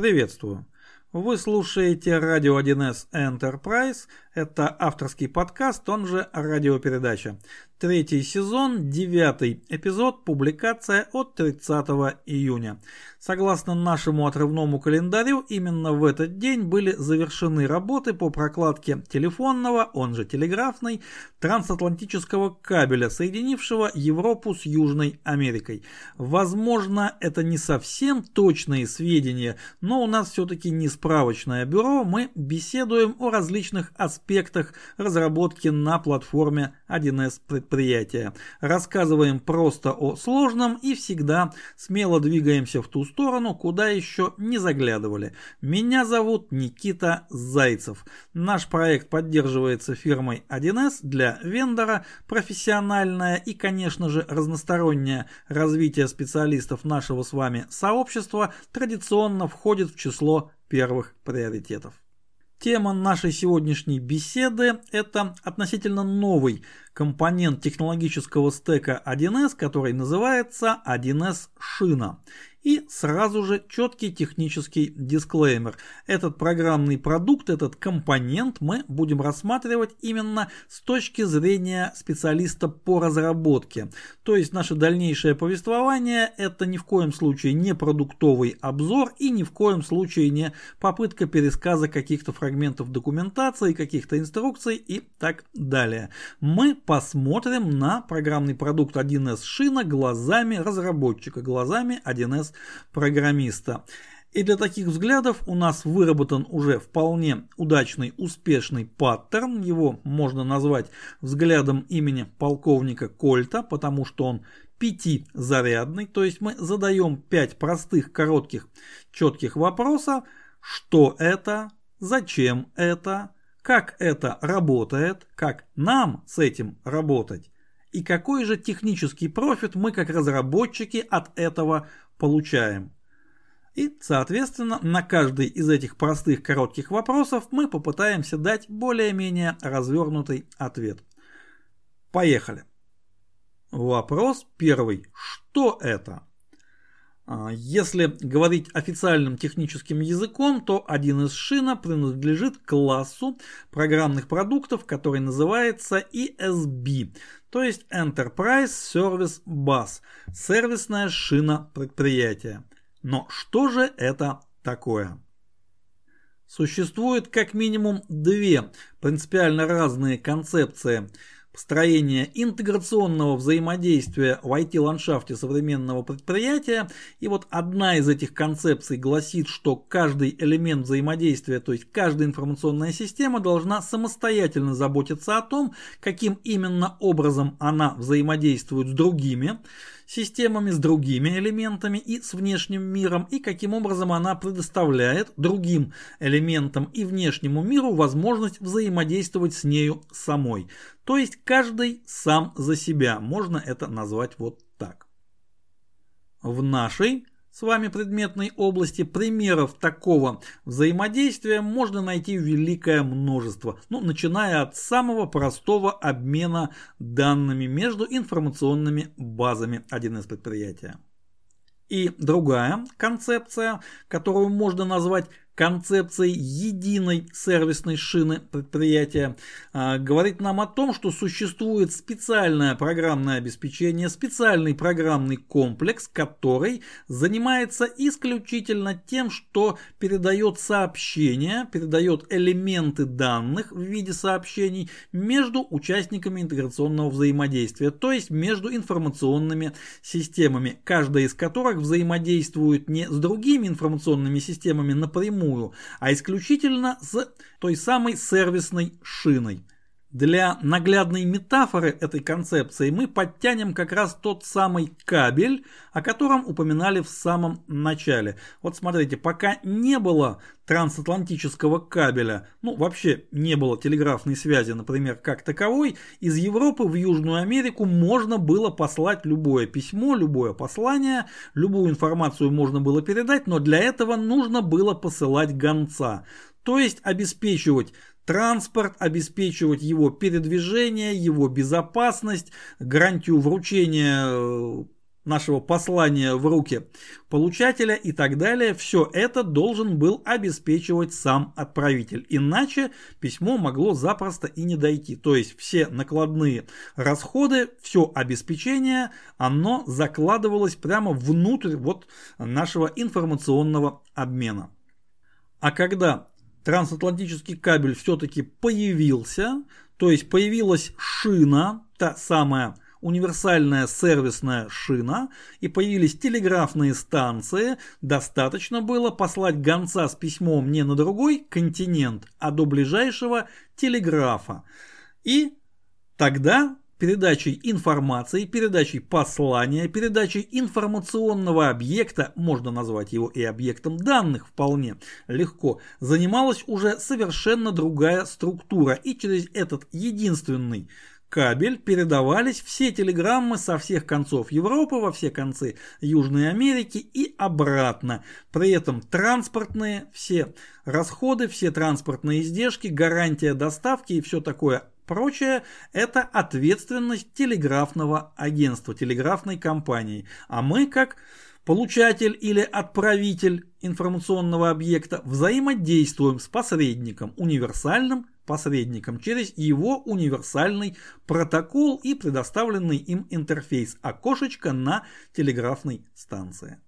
Приветствую. Вы слушаете радио 1С Enterprise. Это авторский подкаст, он же радиопередача. Третий сезон, девятый эпизод, публикация от 30 июня. Согласно нашему отрывному календарю, именно в этот день были завершены работы по прокладке телефонного, он же телеграфной, трансатлантического кабеля, соединившего Европу с Южной Америкой. Возможно, это не совсем точные сведения, но у нас все-таки не справочное бюро, мы беседуем о различных аспектах разработки на платформе 1С предприятия предприятия. Рассказываем просто о сложном и всегда смело двигаемся в ту сторону, куда еще не заглядывали. Меня зовут Никита Зайцев. Наш проект поддерживается фирмой 1С для вендора, профессиональное и, конечно же, разностороннее развитие специалистов нашего с вами сообщества традиционно входит в число первых приоритетов. Тема нашей сегодняшней беседы – это относительно новый компонент технологического стека 1С, который называется 1С шина. И сразу же четкий технический дисклеймер. Этот программный продукт, этот компонент мы будем рассматривать именно с точки зрения специалиста по разработке. То есть наше дальнейшее повествование это ни в коем случае не продуктовый обзор и ни в коем случае не попытка пересказа каких-то фрагментов документации, каких-то инструкций и так далее. Мы посмотрим на программный продукт 1С шина глазами разработчика, глазами 1С программиста. И для таких взглядов у нас выработан уже вполне удачный, успешный паттерн. Его можно назвать взглядом имени полковника Кольта, потому что он пятизарядный. То есть мы задаем пять простых, коротких, четких вопросов. Что это? Зачем это? Как это работает, как нам с этим работать и какой же технический профит мы как разработчики от этого получаем. И, соответственно, на каждый из этих простых коротких вопросов мы попытаемся дать более-менее развернутый ответ. Поехали. Вопрос первый. Что это? А, если говорить официальным техническим языком, то один из шина принадлежит классу программных продуктов, который называется ESB, то есть Enterprise Service Bus, сервисная шина предприятия. Но что же это такое? Существует как минимум две принципиально разные концепции – построение интеграционного взаимодействия в IT-ландшафте современного предприятия. И вот одна из этих концепций гласит, что каждый элемент взаимодействия, то есть каждая информационная система должна самостоятельно заботиться о том, каким именно образом она взаимодействует с другими системами, с другими элементами и с внешним миром, и каким образом она предоставляет другим элементам и внешнему миру возможность взаимодействовать с нею самой. То есть каждый сам за себя, можно это назвать вот так. В нашей с вами предметной области примеров такого взаимодействия можно найти великое множество, ну, начиная от самого простого обмена данными между информационными базами 1С предприятия. И другая концепция, которую можно назвать концепцией единой сервисной шины предприятия а, говорит нам о том, что существует специальное программное обеспечение, специальный программный комплекс, который занимается исключительно тем, что передает сообщения, передает элементы данных в виде сообщений между участниками интеграционного взаимодействия, то есть между информационными системами, каждая из которых взаимодействует не с другими информационными системами напрямую, напрямую, а исключительно с той самой сервисной шиной. Для наглядной метафоры этой концепции мы подтянем как раз тот самый кабель, о котором упоминали в самом начале. Вот смотрите, пока не было трансатлантического кабеля, ну вообще не было телеграфной связи, например, как таковой, из Европы в Южную Америку можно было послать любое письмо, любое послание, любую информацию можно было передать, но для этого нужно было посылать гонца. То есть обеспечивать транспорт, обеспечивать его передвижение, его безопасность, гарантию вручения э, нашего послания в руки получателя и так далее, все это должен был обеспечивать сам отправитель. Иначе письмо могло запросто и не дойти. То есть все накладные расходы, все обеспечение, оно закладывалось прямо внутрь вот нашего информационного обмена. А когда трансатлантический кабель все-таки появился, то есть появилась шина, та самая универсальная сервисная шина и появились телеграфные станции, достаточно было послать гонца с письмом не на другой континент, а до ближайшего телеграфа. И тогда передачей информации, передачей послания, передачей информационного объекта, можно назвать его и объектом данных вполне легко, занималась уже совершенно другая структура. И через этот единственный кабель передавались все телеграммы со всех концов Европы во все концы Южной Америки и обратно. При этом транспортные все расходы, все транспортные издержки, гарантия доставки и все такое прочее – это ответственность телеграфного агентства, телеграфной компании. А мы как получатель или отправитель информационного объекта взаимодействуем с посредником, универсальным посредником через его универсальный протокол и предоставленный им интерфейс окошечко на телеграфной станции.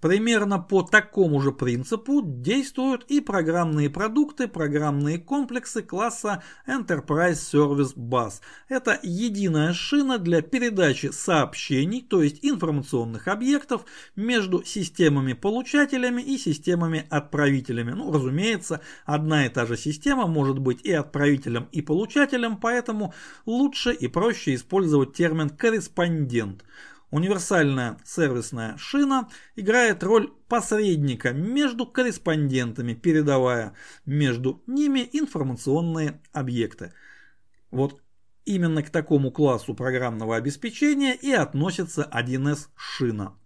Примерно по такому же принципу действуют и программные продукты, программные комплексы класса Enterprise Service Bus. Это единая шина для передачи сообщений, то есть информационных объектов, между системами-получателями и системами-отправителями. Ну, разумеется, одна и та же система может быть и отправителем, и получателем, поэтому лучше и проще использовать термин «корреспондент». Универсальная сервисная шина играет роль посредника между корреспондентами, передавая между ними информационные объекты. Вот именно к такому классу программного обеспечения и относится 1С шина.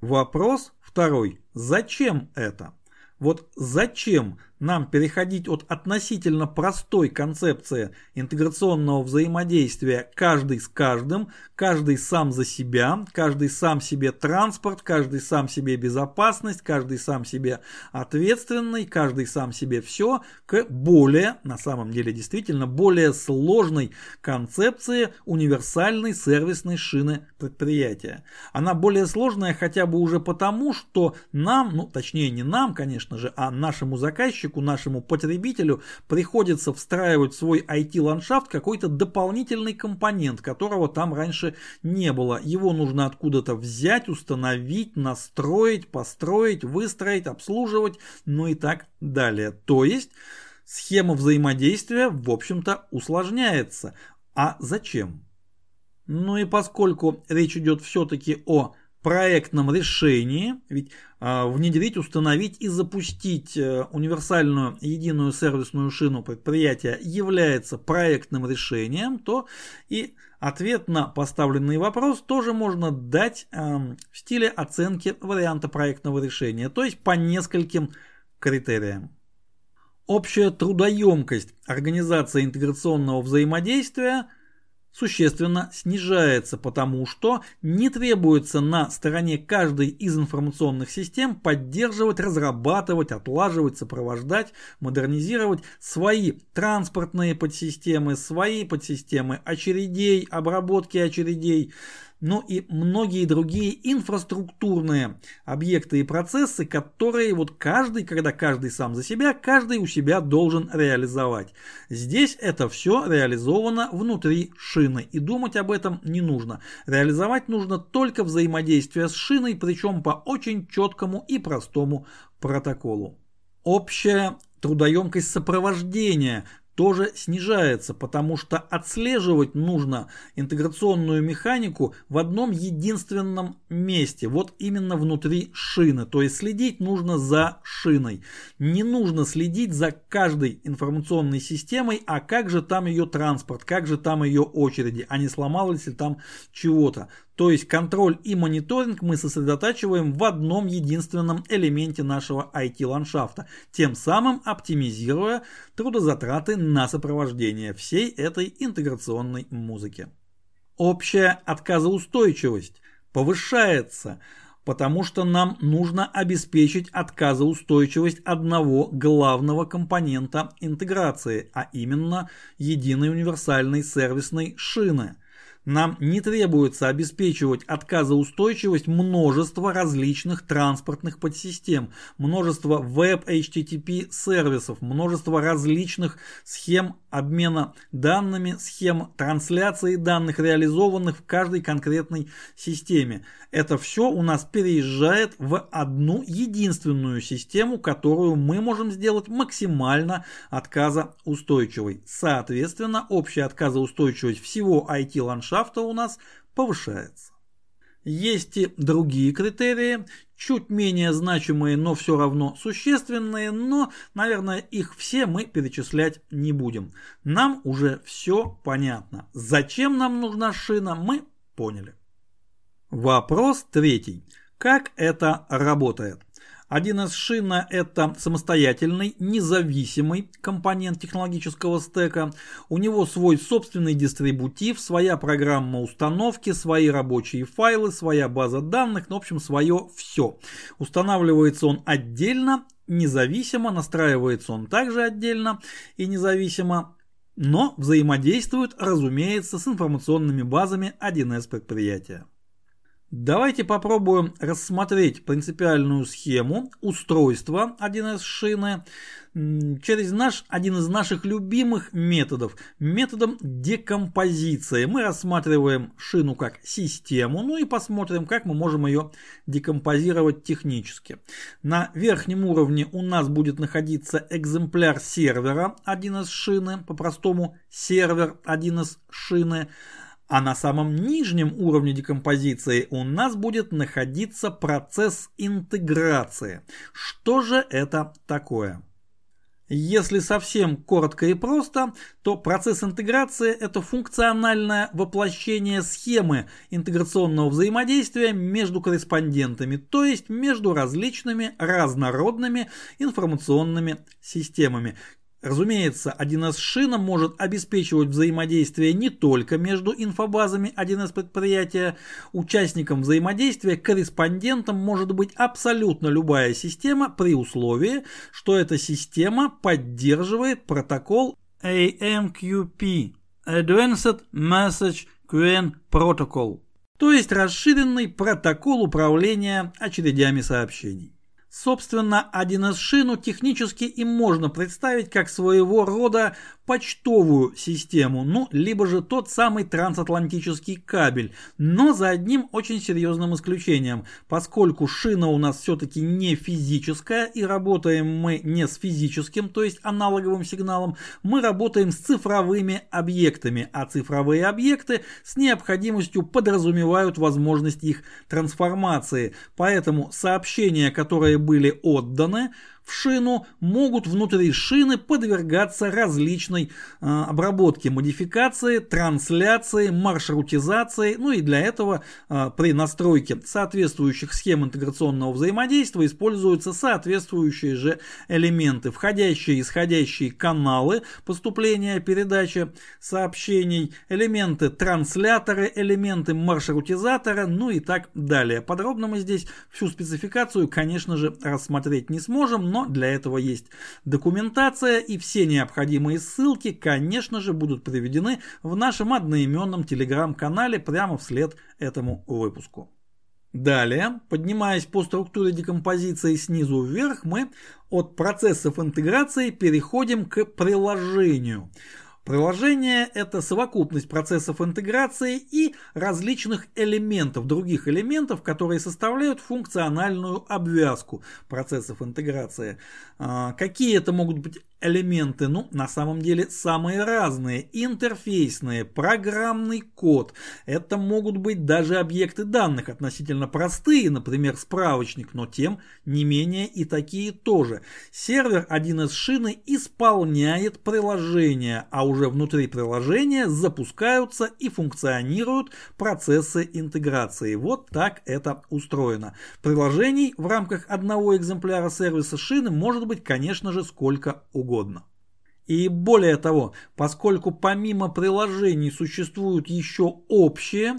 Вопрос второй. Зачем это? Вот зачем нам переходить от относительно простой концепции интеграционного взаимодействия каждый с каждым, каждый сам за себя, каждый сам себе транспорт, каждый сам себе безопасность, каждый сам себе ответственный, каждый сам себе все, к более, на самом деле действительно, более сложной концепции универсальной сервисной шины предприятия. Она более сложная хотя бы уже потому, что нам, ну точнее не нам, конечно же, а нашему заказчику, заказчику, нашему потребителю приходится встраивать в свой IT-ландшафт какой-то дополнительный компонент, которого там раньше не было. Его нужно откуда-то взять, установить, настроить, построить, выстроить, обслуживать, ну и так далее. То есть схема взаимодействия, в общем-то, усложняется. А зачем? Ну и поскольку речь идет все-таки о проектном решении, ведь э, внедрить, установить и запустить э, универсальную единую сервисную шину предприятия является проектным решением, то и ответ на поставленный вопрос тоже можно дать э, в стиле оценки варианта проектного решения, то есть по нескольким критериям. Общая трудоемкость организации интеграционного взаимодействия – существенно снижается, потому что не требуется на стороне каждой из информационных систем поддерживать, разрабатывать, отлаживать, сопровождать, модернизировать свои транспортные подсистемы, свои подсистемы очередей, обработки очередей, но и многие другие инфраструктурные объекты и процессы, которые вот каждый, когда каждый сам за себя, каждый у себя должен реализовать. Здесь это все реализовано внутри шины, и думать об этом не нужно. Реализовать нужно только взаимодействие с шиной, причем по очень четкому и простому протоколу. Общая трудоемкость сопровождения тоже снижается, потому что отслеживать нужно интеграционную механику в одном единственном месте, вот именно внутри шины, то есть следить нужно за шиной. Не нужно следить за каждой информационной системой, а как же там ее транспорт, как же там ее очереди, а не сломалось ли там чего-то. То есть контроль и мониторинг мы сосредотачиваем в одном единственном элементе нашего IT-ландшафта, тем самым оптимизируя трудозатраты на сопровождение всей этой интеграционной музыки. Общая отказоустойчивость повышается, потому что нам нужно обеспечить отказоустойчивость одного главного компонента интеграции, а именно единой универсальной сервисной шины – нам не требуется обеспечивать отказоустойчивость множества различных транспортных подсистем, множество веб-HTTP сервисов, множество различных схем обмена данными, схем трансляции данных, реализованных в каждой конкретной системе. Это все у нас переезжает в одну единственную систему, которую мы можем сделать максимально отказоустойчивой. Соответственно, общая отказоустойчивость всего IT-ландшафта у нас повышается. Есть и другие критерии, чуть менее значимые, но все равно существенные, но, наверное, их все мы перечислять не будем. Нам уже все понятно. Зачем нам нужна шина, мы поняли. Вопрос третий. Как это работает? 1С шина – это самостоятельный, независимый компонент технологического стека. У него свой собственный дистрибутив, своя программа установки, свои рабочие файлы, своя база данных, ну, в общем, свое все. Устанавливается он отдельно, независимо, настраивается он также отдельно и независимо, но взаимодействует, разумеется, с информационными базами 1С предприятия. Давайте попробуем рассмотреть принципиальную схему устройства 1С шины через наш, один из наших любимых методов, методом декомпозиции. Мы рассматриваем шину как систему, ну и посмотрим, как мы можем ее декомпозировать технически. На верхнем уровне у нас будет находиться экземпляр сервера 1С шины, по-простому сервер 1С шины. А на самом нижнем уровне декомпозиции у нас будет находиться процесс интеграции. Что же это такое? Если совсем коротко и просто, то процесс интеграции – это функциональное воплощение схемы интеграционного взаимодействия между корреспондентами, то есть между различными разнородными информационными системами, Разумеется, 1С шина может обеспечивать взаимодействие не только между инфобазами 1С предприятия. Участником взаимодействия, корреспондентом может быть абсолютно любая система при условии, что эта система поддерживает протокол AMQP Advanced Message Queuing Protocol, то есть расширенный протокол управления очередями сообщений. Собственно, 1С шину технически и можно представить как своего рода почтовую систему, ну, либо же тот самый трансатлантический кабель, но за одним очень серьезным исключением, поскольку шина у нас все-таки не физическая и работаем мы не с физическим, то есть аналоговым сигналом, мы работаем с цифровыми объектами, а цифровые объекты с необходимостью подразумевают возможность их трансформации, поэтому сообщения, которые были отданы, в шину могут внутри шины подвергаться различной э, обработке, модификации, трансляции, маршрутизации. Ну и для этого э, при настройке соответствующих схем интеграционного взаимодействия используются соответствующие же элементы, входящие и исходящие каналы поступления, передачи сообщений, элементы транслятора, элементы маршрутизатора, ну и так далее. Подробно мы здесь всю спецификацию, конечно же, рассмотреть не сможем, но для этого есть документация и все необходимые ссылки, конечно же, будут приведены в нашем одноименном телеграм-канале прямо вслед этому выпуску. Далее, поднимаясь по структуре декомпозиции снизу вверх, мы от процессов интеграции переходим к приложению. Приложение – это совокупность процессов интеграции и различных элементов, других элементов, которые составляют функциональную обвязку процессов интеграции. А, какие это могут быть элементы, ну, на самом деле самые разные. Интерфейсные, программный код. Это могут быть даже объекты данных относительно простые, например, справочник, но тем не менее и такие тоже. Сервер 1С шины исполняет приложение, а уже внутри приложения запускаются и функционируют процессы интеграции. Вот так это устроено. Приложений в рамках одного экземпляра сервиса шины может быть, конечно же, сколько угодно угодно. И более того, поскольку помимо приложений существуют еще общие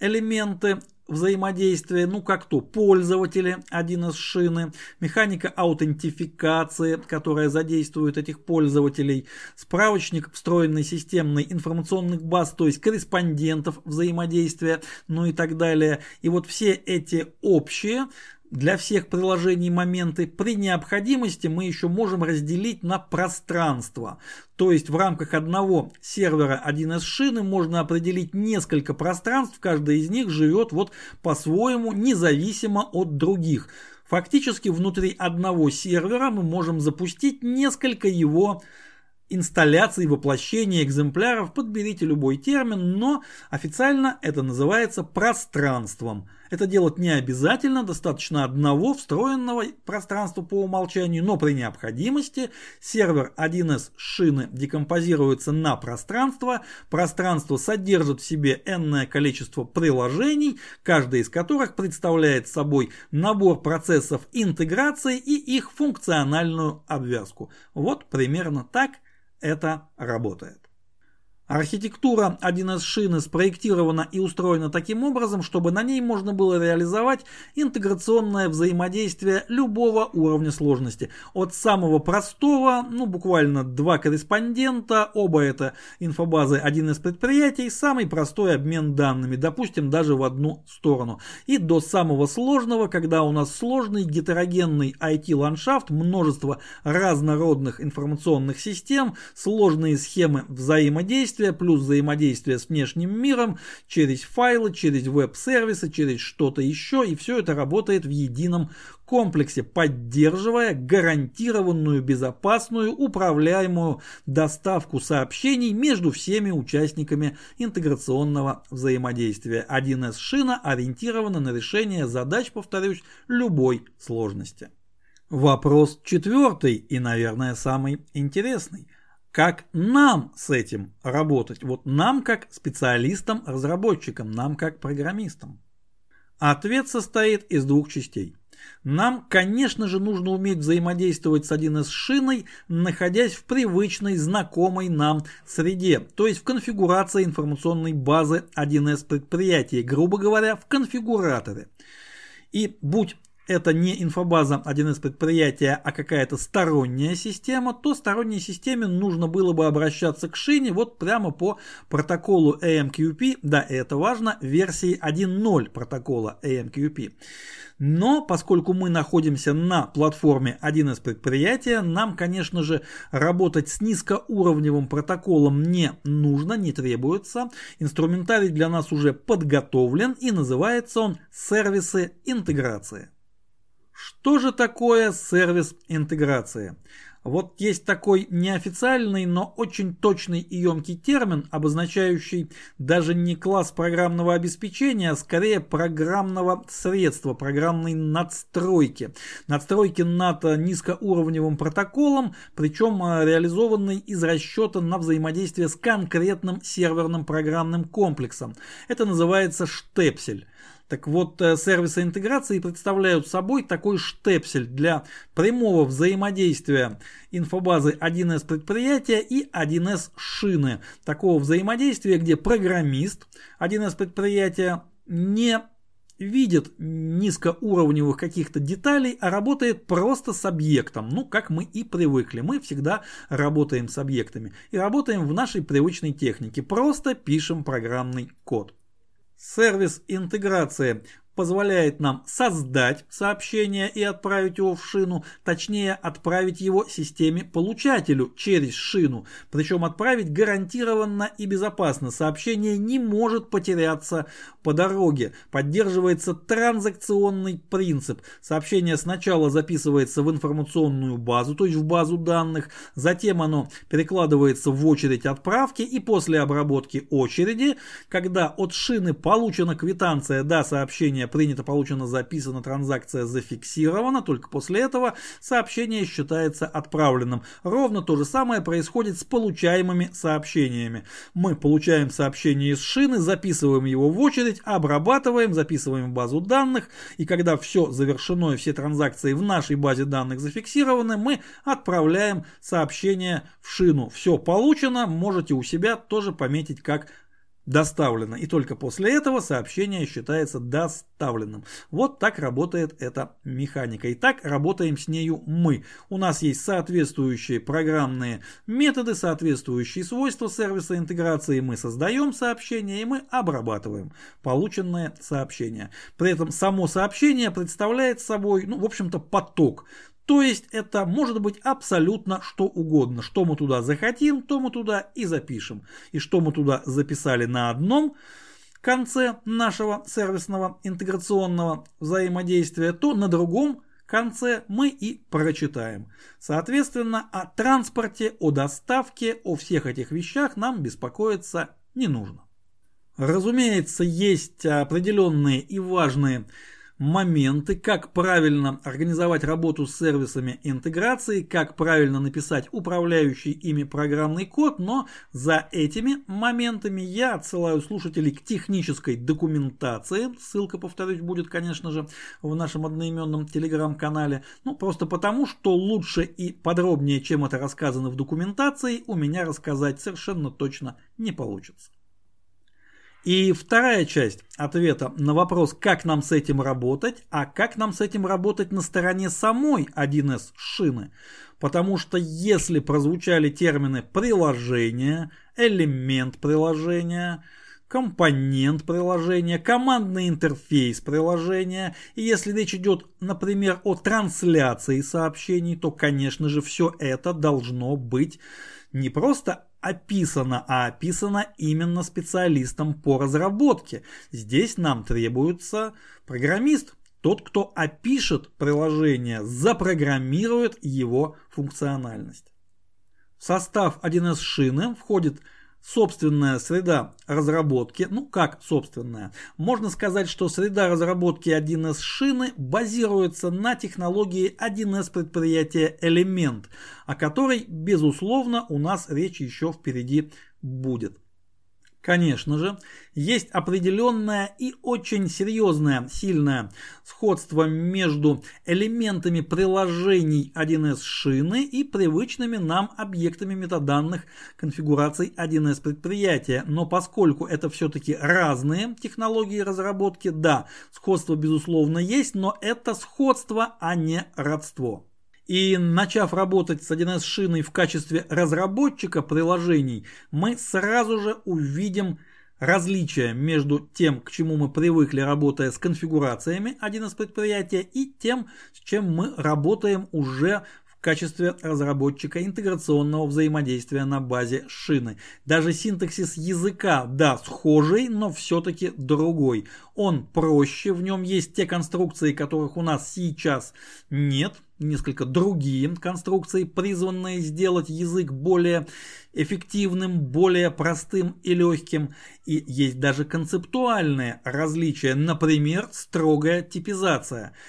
элементы взаимодействия, ну как то пользователи, один из шины, механика аутентификации, которая задействует этих пользователей, справочник встроенной системной информационных баз, то есть корреспондентов взаимодействия, ну и так далее. И вот все эти общие для всех приложений моменты при необходимости мы еще можем разделить на пространство. То есть в рамках одного сервера 1С шины можно определить несколько пространств, каждое из них живет вот по-своему независимо от других. Фактически внутри одного сервера мы можем запустить несколько его инсталляции воплощения экземпляров, подберите любой термин, но официально это называется пространством. Это делать не обязательно, достаточно одного встроенного пространства по умолчанию, но при необходимости сервер 1С шины декомпозируется на пространство, пространство содержит в себе n количество приложений, каждое из которых представляет собой набор процессов интеграции и их функциональную обвязку. Вот примерно так это работает. Архитектура 1С шины спроектирована и устроена таким образом, чтобы на ней можно было реализовать интеграционное взаимодействие любого уровня сложности. От самого простого, ну буквально два корреспондента, оба это инфобазы 1С предприятий, самый простой обмен данными, допустим даже в одну сторону. И до самого сложного, когда у нас сложный гетерогенный IT-ландшафт, множество разнородных информационных систем, сложные схемы взаимодействия, взаимодействия, плюс взаимодействие с внешним миром через файлы, через веб-сервисы, через что-то еще, и все это работает в едином комплексе, поддерживая гарантированную безопасную управляемую доставку сообщений между всеми участниками интеграционного взаимодействия. 1С шина ориентирована на решение задач, повторюсь, любой сложности. Вопрос четвертый и, наверное, самый интересный. Как нам с этим работать? Вот нам как специалистам-разработчикам, нам как программистам. Ответ состоит из двух частей. Нам, конечно же, нужно уметь взаимодействовать с 1С шиной, находясь в привычной, знакомой нам среде, то есть в конфигурации информационной базы 1С предприятия, грубо говоря, в конфигураторе. И будь это не инфобаза 1С предприятия, а какая-то сторонняя система, то сторонней системе нужно было бы обращаться к шине вот прямо по протоколу AMQP, да, это важно, версии 1.0 протокола AMQP. Но поскольку мы находимся на платформе 1С предприятия, нам, конечно же, работать с низкоуровневым протоколом не нужно, не требуется. Инструментарий для нас уже подготовлен и называется он сервисы интеграции. Что же такое сервис интеграции? Вот есть такой неофициальный, но очень точный и емкий термин, обозначающий даже не класс программного обеспечения, а скорее программного средства, программной надстройки. Надстройки над низкоуровневым протоколом, причем э, реализованный из расчета на взаимодействие с конкретным серверным программным комплексом. Это называется штепсель. Так вот, э, сервисы интеграции представляют собой такой штепсель для прямого взаимодействия инфобазы 1С предприятия и 1С шины. Такого взаимодействия, где программист 1С предприятия не видит низкоуровневых каких-то деталей, а работает просто с объектом. Ну, как мы и привыкли. Мы всегда работаем с объектами. И работаем в нашей привычной технике. Просто пишем программный код. Сервис интеграции позволяет нам создать сообщение и отправить его в шину, точнее отправить его системе-получателю через шину, причем отправить гарантированно и безопасно. Сообщение не может потеряться по дороге. Поддерживается транзакционный принцип. Сообщение сначала записывается в информационную базу, то есть в базу данных, затем оно перекладывается в очередь отправки и после обработки очереди, когда от шины получена квитанция, да, сообщение принято, получено, записано, транзакция зафиксирована, только после этого сообщение считается отправленным. Ровно то же самое происходит с получаемыми сообщениями. Мы получаем сообщение из шины, записываем его в очередь, обрабатываем, записываем в базу данных, и когда все завершено и все транзакции в нашей базе данных зафиксированы, мы отправляем сообщение в шину. Все получено, можете у себя тоже пометить как доставлено. И только после этого сообщение считается доставленным. Вот так работает эта механика. И так работаем с нею мы. У нас есть соответствующие программные методы, соответствующие свойства сервиса интеграции. Мы создаем сообщение и мы обрабатываем полученное сообщение. При этом само сообщение представляет собой, ну, в общем-то, поток. То есть это может быть абсолютно что угодно. Что мы туда захотим, то мы туда и запишем. И что мы туда записали на одном конце нашего сервисного интеграционного взаимодействия, то на другом конце мы и прочитаем. Соответственно, о транспорте, о доставке, о всех этих вещах нам беспокоиться не нужно. Разумеется, есть определенные и важные моменты, как правильно организовать работу с сервисами интеграции, как правильно написать управляющий ими программный код, но за этими моментами я отсылаю слушателей к технической документации. Ссылка, повторюсь, будет, конечно же, в нашем одноименном телеграм-канале. Ну, просто потому, что лучше и подробнее, чем это рассказано в документации, у меня рассказать совершенно точно не получится. И вторая часть ответа на вопрос, как нам с этим работать, а как нам с этим работать на стороне самой 1С шины. Потому что если прозвучали термины приложение, элемент приложения, компонент приложения, командный интерфейс приложения. И если речь идет, например, о трансляции сообщений, то, конечно же, все это должно быть не просто описано, а описано именно специалистом по разработке. Здесь нам требуется программист, тот, кто опишет приложение, запрограммирует его функциональность. В состав 1С шины входит собственная среда разработки, ну как собственная, можно сказать, что среда разработки 1С шины базируется на технологии 1С предприятия Элемент, о которой, безусловно, у нас речь еще впереди будет. Конечно же, есть определенное и очень серьезное, сильное сходство между элементами приложений 1С шины и привычными нам объектами метаданных конфигураций 1С предприятия. Но поскольку это все-таки разные технологии разработки, да, сходство безусловно есть, но это сходство, а не родство. И начав работать с 1С шиной в качестве разработчика приложений, мы сразу же увидим различия между тем, к чему мы привыкли, работая с конфигурациями 1С предприятия, и тем, с чем мы работаем уже в качестве разработчика интеграционного взаимодействия на базе шины. Даже синтаксис языка, да, схожий, но все-таки другой. Он проще, в нем есть те конструкции, которых у нас сейчас нет, несколько другие конструкции, призванные сделать язык более эффективным, более простым и легким. И есть даже концептуальные различия, например, строгая типизация –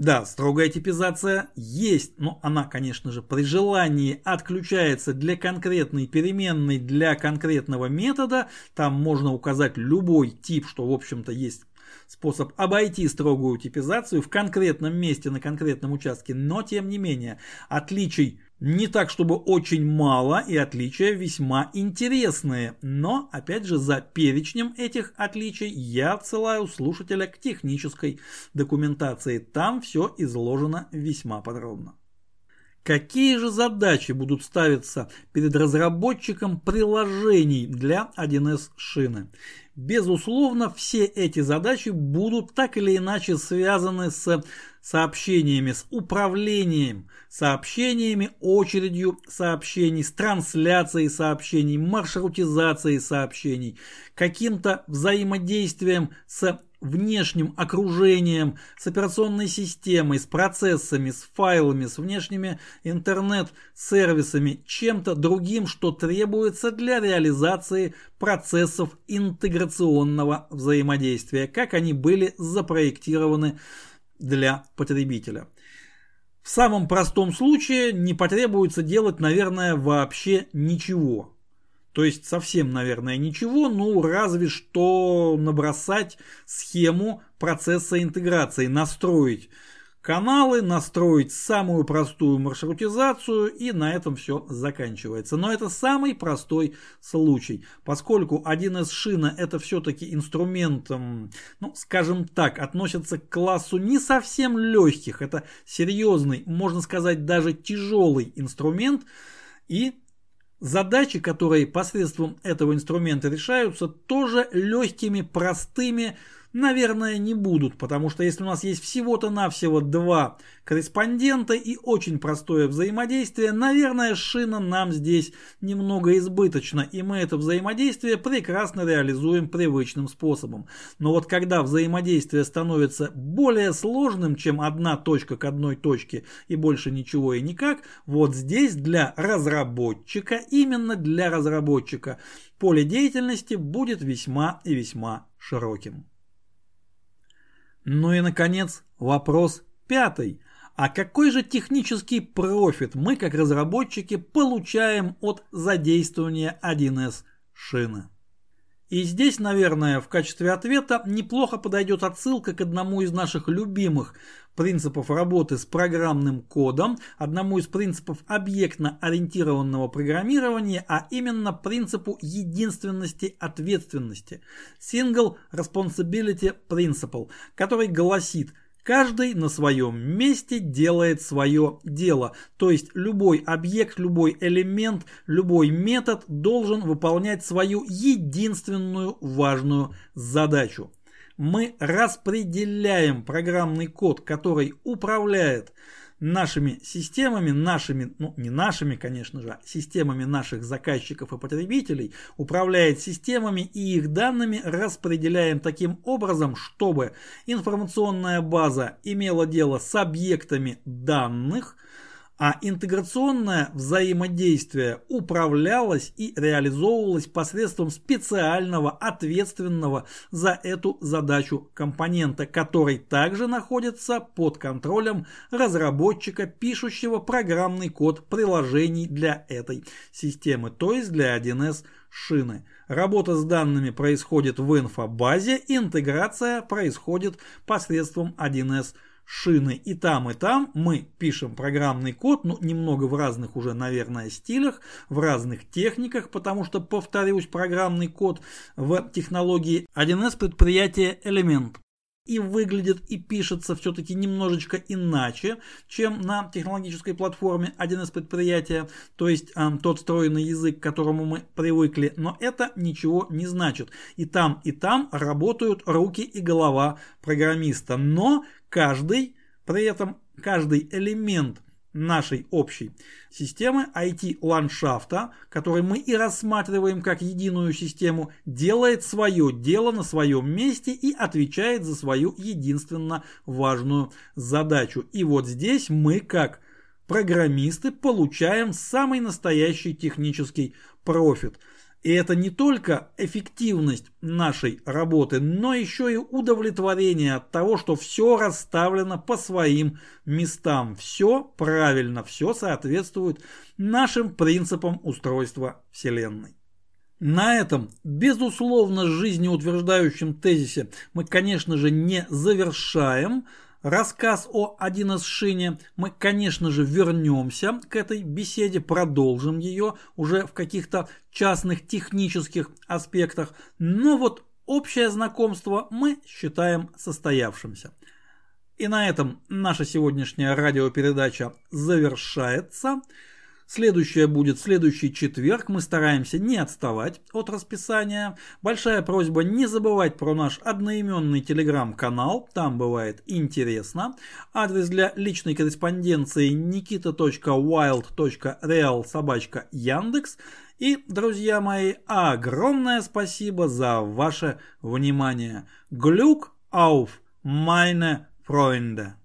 да, строгая типизация есть, но она, конечно же, при желании отключается для конкретной переменной, для конкретного метода. Там можно указать любой тип, что, в общем-то, есть способ обойти строгую типизацию в конкретном месте на конкретном участке, но тем не менее отличий не так, чтобы очень мало, и отличия весьма интересные. Но, опять же, за перечнем этих отличий я отсылаю слушателя к технической документации. Там все изложено весьма подробно. Какие же задачи будут ставиться перед разработчиком приложений для 1С шины? Безусловно, все эти задачи будут так или иначе связаны с сообщениями, с управлением сообщениями, очередью сообщений, с трансляцией сообщений, маршрутизацией сообщений, каким-то взаимодействием с внешним окружением, с операционной системой, с процессами, с файлами, с внешними интернет-сервисами, чем-то другим, что требуется для реализации процессов интеграционного взаимодействия, как они были запроектированы для потребителя. В самом простом случае не потребуется делать, наверное, вообще ничего. То есть совсем, наверное, ничего, ну разве что набросать схему процесса интеграции, настроить каналы, настроить самую простую маршрутизацию и на этом все заканчивается. Но это самый простой случай, поскольку 1С шина это все-таки инструмент, ну скажем так, относится к классу не совсем легких, это серьезный, можно сказать даже тяжелый инструмент и Задачи, которые посредством этого инструмента решаются, тоже легкими, простыми, Наверное, не будут, потому что если у нас есть всего-то навсего два корреспондента и очень простое взаимодействие, наверное, шина нам здесь немного избыточна, и мы это взаимодействие прекрасно реализуем привычным способом. Но вот когда взаимодействие становится более сложным, чем одна точка к одной точке и больше ничего и никак, вот здесь для разработчика, именно для разработчика, поле деятельности будет весьма и весьма широким. Ну и, наконец, вопрос пятый. А какой же технический профит мы, как разработчики, получаем от задействования 1С шины? И здесь, наверное, в качестве ответа неплохо подойдет отсылка к одному из наших любимых принципов работы с программным кодом, одному из принципов объектно-ориентированного программирования, а именно принципу единственности ответственности. Single Responsibility Principle, который гласит – Каждый на своем месте делает свое дело, то есть любой объект, любой элемент, любой метод должен выполнять свою единственную важную задачу. Мы распределяем программный код, который управляет нашими системами, нашими, ну не нашими, конечно же, а системами наших заказчиков и потребителей, управляет системами и их данными распределяем таким образом, чтобы информационная база имела дело с объектами данных, а интеграционное взаимодействие управлялось и реализовывалось посредством специального ответственного за эту задачу компонента, который также находится под контролем разработчика, пишущего программный код приложений для этой системы, то есть для 1С шины. Работа с данными происходит в инфобазе, интеграция происходит посредством 1С шины шины и там, и там. Мы пишем программный код, ну, немного в разных уже, наверное, стилях, в разных техниках, потому что, повторюсь, программный код в технологии 1С предприятия элемент и выглядит и пишется все-таки немножечко иначе, чем на технологической платформе 1С предприятия, то есть э, тот встроенный язык, к которому мы привыкли, но это ничего не значит. И там, и там работают руки и голова программиста, но каждый, при этом каждый элемент нашей общей системы IT-ландшафта, который мы и рассматриваем как единую систему, делает свое дело на своем месте и отвечает за свою единственно важную задачу. И вот здесь мы как программисты получаем самый настоящий технический профит – и это не только эффективность нашей работы, но еще и удовлетворение от того, что все расставлено по своим местам. Все правильно, все соответствует нашим принципам устройства Вселенной. На этом, безусловно, жизнеутверждающем тезисе мы, конечно же, не завершаем рассказ о 1С шине. Мы, конечно же, вернемся к этой беседе, продолжим ее уже в каких-то частных технических аспектах. Но вот общее знакомство мы считаем состоявшимся. И на этом наша сегодняшняя радиопередача завершается. Следующая будет следующий четверг. Мы стараемся не отставать от расписания. Большая просьба не забывать про наш одноименный телеграм-канал. Там бывает интересно. Адрес для личной корреспонденции nikita.wild.real. И, друзья мои, огромное спасибо за ваше внимание. Глюк auf meine Freunde.